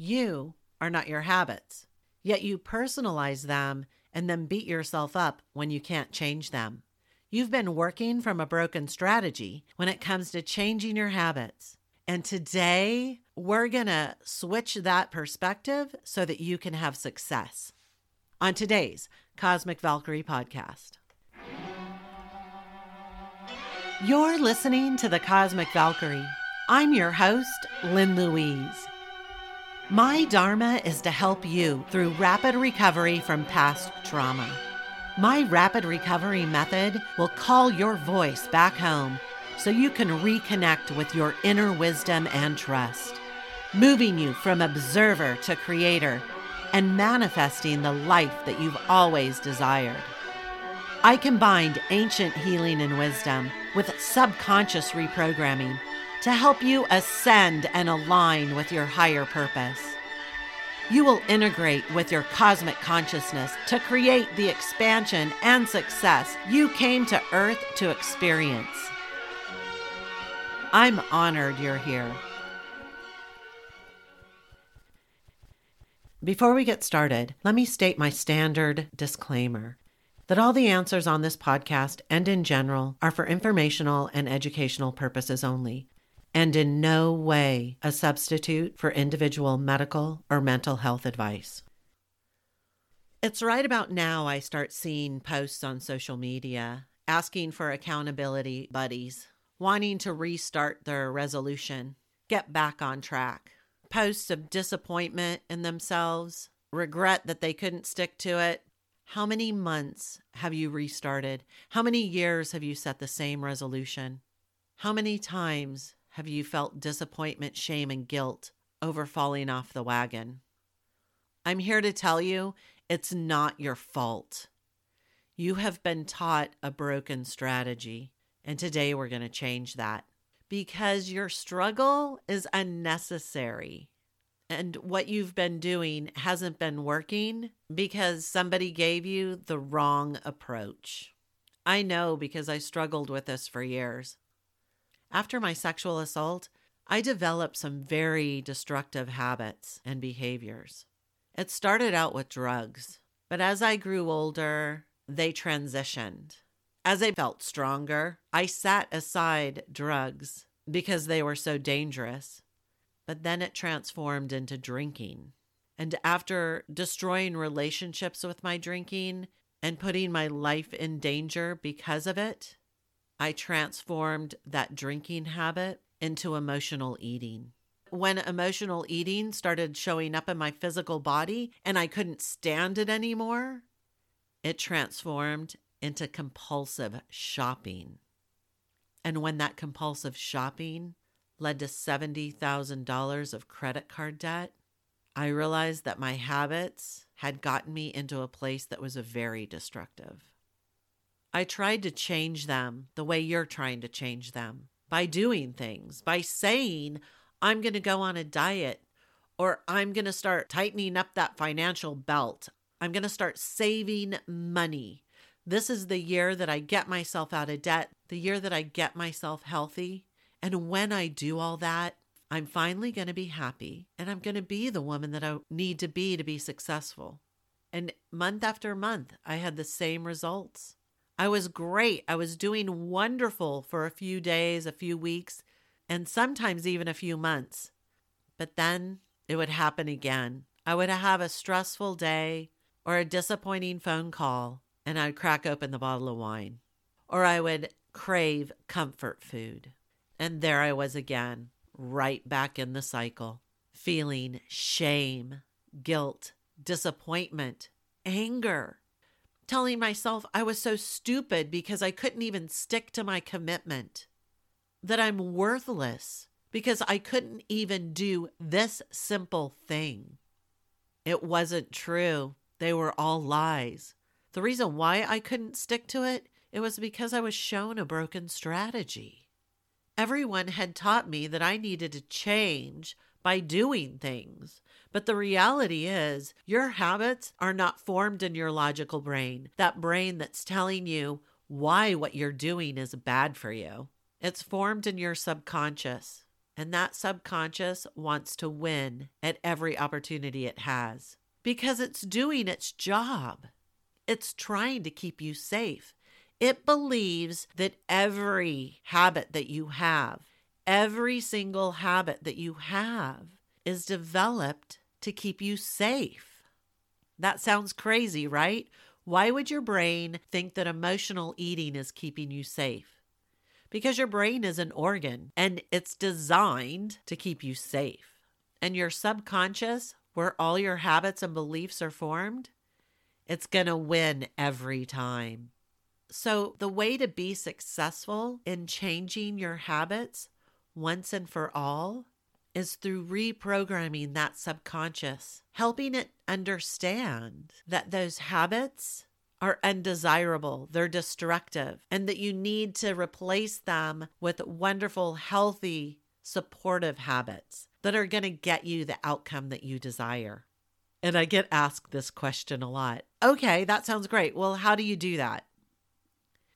You are not your habits, yet you personalize them and then beat yourself up when you can't change them. You've been working from a broken strategy when it comes to changing your habits. And today, we're going to switch that perspective so that you can have success. On today's Cosmic Valkyrie podcast. You're listening to the Cosmic Valkyrie. I'm your host, Lynn Louise. My Dharma is to help you through rapid recovery from past trauma. My rapid recovery method will call your voice back home so you can reconnect with your inner wisdom and trust, moving you from observer to creator and manifesting the life that you've always desired. I combined ancient healing and wisdom with subconscious reprogramming to help you ascend and align with your higher purpose. You will integrate with your cosmic consciousness to create the expansion and success you came to Earth to experience. I'm honored you're here. Before we get started, let me state my standard disclaimer that all the answers on this podcast and in general are for informational and educational purposes only, and in no way a substitute for individual medical or mental health advice. It's right about now I start seeing posts on social media asking for accountability buddies, wanting to restart their resolution, get back on track. Posts of disappointment in themselves, regret that they couldn't stick to it, how many months have you restarted? How many years have you set the same resolution? How many times have you felt disappointment, shame, and guilt over falling off the wagon? I'm here to tell you it's not your fault. You have been taught a broken strategy, and today we're going to change that because your struggle is unnecessary and what you've been doing hasn't been working because somebody gave you the wrong approach. I know because I struggled with this for years. After my sexual assault, I developed some very destructive habits and behaviors. It started out with drugs, but as I grew older, they transitioned. As I felt stronger, I set aside drugs because they were so dangerous but then it transformed into drinking. And after destroying relationships with my drinking and putting my life in danger because of it, I transformed that drinking habit into emotional eating. When emotional eating started showing up in my physical body and I couldn't stand it anymore, it transformed into compulsive shopping. And when that compulsive shopping led to $70,000 of credit card debt, I realized that my habits had gotten me into a place that was very destructive. I tried to change them the way you're trying to change them by doing things, by saying, I'm going to go on a diet, or I'm going to start tightening up that financial belt. I'm going to start saving money. This is the year that I get myself out of debt, the year that I get myself healthy. And when I do all that, I'm finally going to be happy and I'm going to be the woman that I need to be to be successful. And month after month, I had the same results. I was great. I was doing wonderful for a few days, a few weeks, and sometimes even a few months. But then it would happen again. I would have a stressful day or a disappointing phone call, and I'd crack open the bottle of wine. Or I would crave comfort food. And there I was again, right back in the cycle, feeling shame, guilt, disappointment, anger, telling myself I was so stupid because I couldn't even stick to my commitment, that I'm worthless because I couldn't even do this simple thing. It wasn't true. They were all lies. The reason why I couldn't stick to it, it was because I was shown a broken strategy. Everyone had taught me that I needed to change by doing things. But the reality is, your habits are not formed in your logical brain, that brain that's telling you why what you're doing is bad for you. It's formed in your subconscious. And that subconscious wants to win at every opportunity it has because it's doing its job. It's trying to keep you safe. It believes that every habit that you have, every single habit that you have, is developed to keep you safe. That sounds crazy, right? Why would your brain think that emotional eating is keeping you safe? Because your brain is an organ and it's designed to keep you safe. And your subconscious, where all your habits and beliefs are formed, it's going to win every time. So, the way to be successful in changing your habits once and for all is through reprogramming that subconscious, helping it understand that those habits are undesirable, they're destructive, and that you need to replace them with wonderful, healthy, supportive habits that are going to get you the outcome that you desire. And I get asked this question a lot. Okay, that sounds great. Well, how do you do that?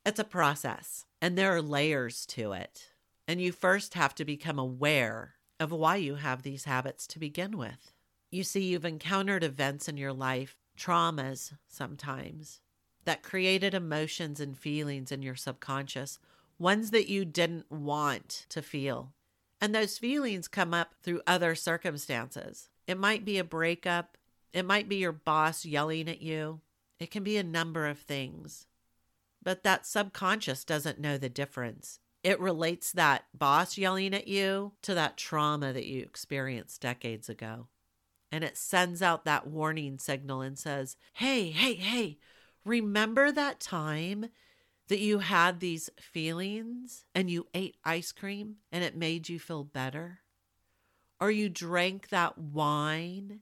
It's a process, and there are layers to it. And you first have to become aware of why you have these habits to begin with. You see, you've encountered events in your life, traumas sometimes, that created emotions and feelings in your subconscious, ones that you didn't want to feel. And those feelings come up through other circumstances. It might be a breakup, it might be your boss yelling at you, it can be a number of things. But that subconscious doesn't know the difference. It relates that boss yelling at you to that trauma that you experienced decades ago. And it sends out that warning signal and says, Hey, hey, hey, remember that time that you had these feelings and you ate ice cream and it made you feel better? Or you drank that wine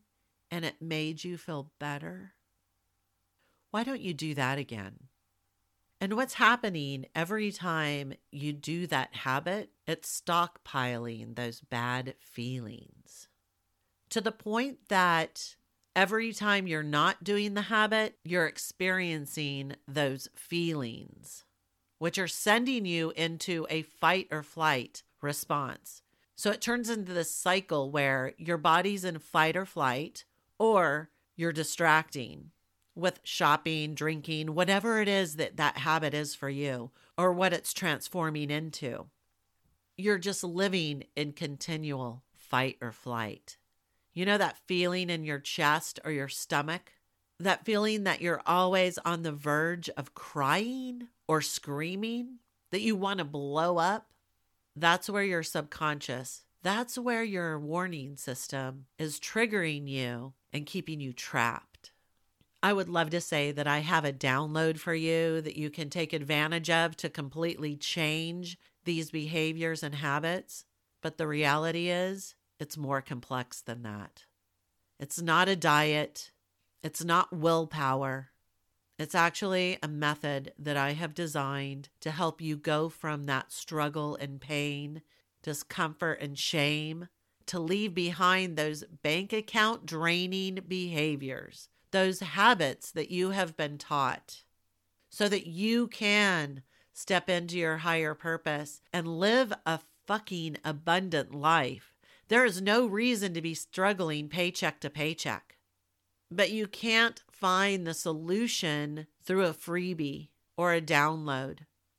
and it made you feel better? Why don't you do that again? And what's happening every time you do that habit, it's stockpiling those bad feelings to the point that every time you're not doing the habit, you're experiencing those feelings, which are sending you into a fight or flight response. So it turns into this cycle where your body's in fight or flight, or you're distracting with shopping, drinking, whatever it is that that habit is for you, or what it's transforming into. You're just living in continual fight or flight. You know that feeling in your chest or your stomach? That feeling that you're always on the verge of crying or screaming, that you want to blow up? That's where your subconscious, that's where your warning system is triggering you and keeping you trapped. I would love to say that I have a download for you that you can take advantage of to completely change these behaviors and habits. But the reality is, it's more complex than that. It's not a diet, it's not willpower. It's actually a method that I have designed to help you go from that struggle and pain, discomfort and shame, to leave behind those bank account draining behaviors, those habits that you have been taught, so that you can step into your higher purpose and live a fucking abundant life there is no reason to be struggling paycheck to paycheck. But you can't find the solution through a freebie or a download.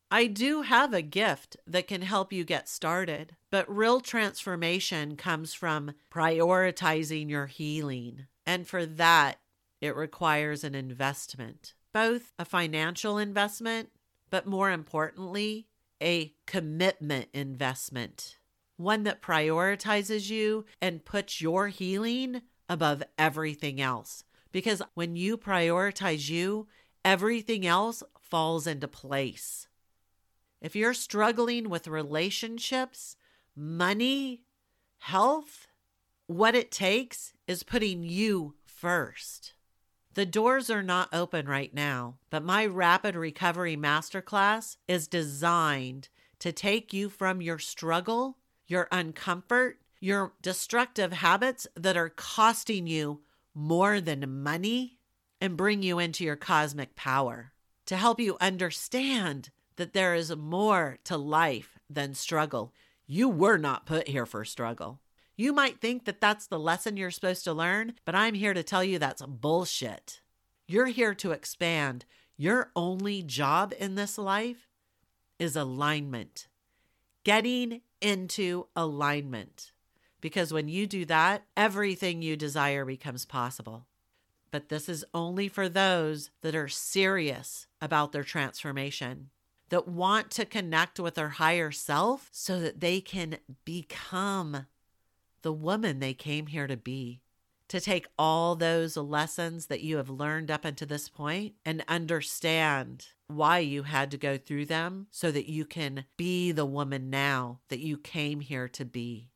I do have a gift that can help you get started, but real transformation comes from prioritizing your healing. And for that, it requires an investment, both a financial investment, but more importantly, a commitment investment one that prioritizes you and puts your healing above everything else. Because when you prioritize you, everything else falls into place. If you're struggling with relationships, money, health, what it takes is putting you first. The doors are not open right now, but my Rapid Recovery Masterclass is designed to take you from your struggle your uncomfort, your destructive habits that are costing you more than money, and bring you into your cosmic power to help you understand that there is more to life than struggle. You were not put here for struggle. You might think that that's the lesson you're supposed to learn, but I'm here to tell you that's bullshit. You're here to expand. Your only job in this life is alignment, getting into alignment. Because when you do that, everything you desire becomes possible. But this is only for those that are serious about their transformation, that want to connect with their higher self so that they can become the woman they came here to be. To take all those lessons that you have learned up until this point and understand why you had to go through them so that you can be the woman now that you came here to be.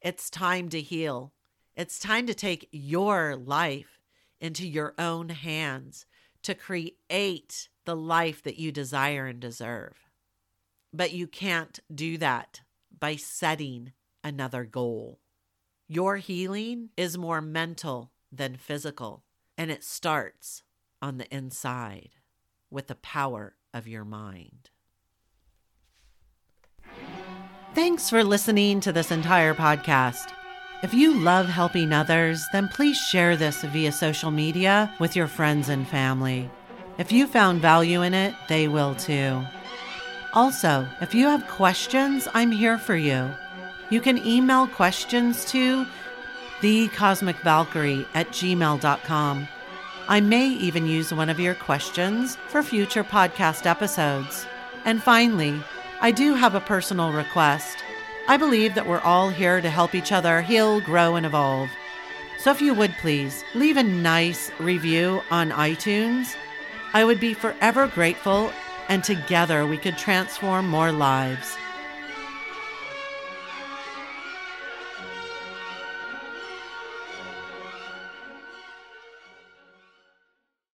It's time to heal. It's time to take your life into your own hands to create the life that you desire and deserve. But you can't do that by setting another goal. Your healing is more mental than physical, and it starts on the inside with the power of your mind. Thanks for listening to this entire podcast. If you love helping others, then please share this via social media with your friends and family. If you found value in it, they will too. Also, if you have questions, I'm here for you. You can email questions to thecosmicvalkyrie at gmail.com. I may even use one of your questions for future podcast episodes. And finally, I do have a personal request. I believe that we're all here to help each other heal, grow, and evolve. So if you would please leave a nice review on iTunes, I would be forever grateful, and together we could transform more lives.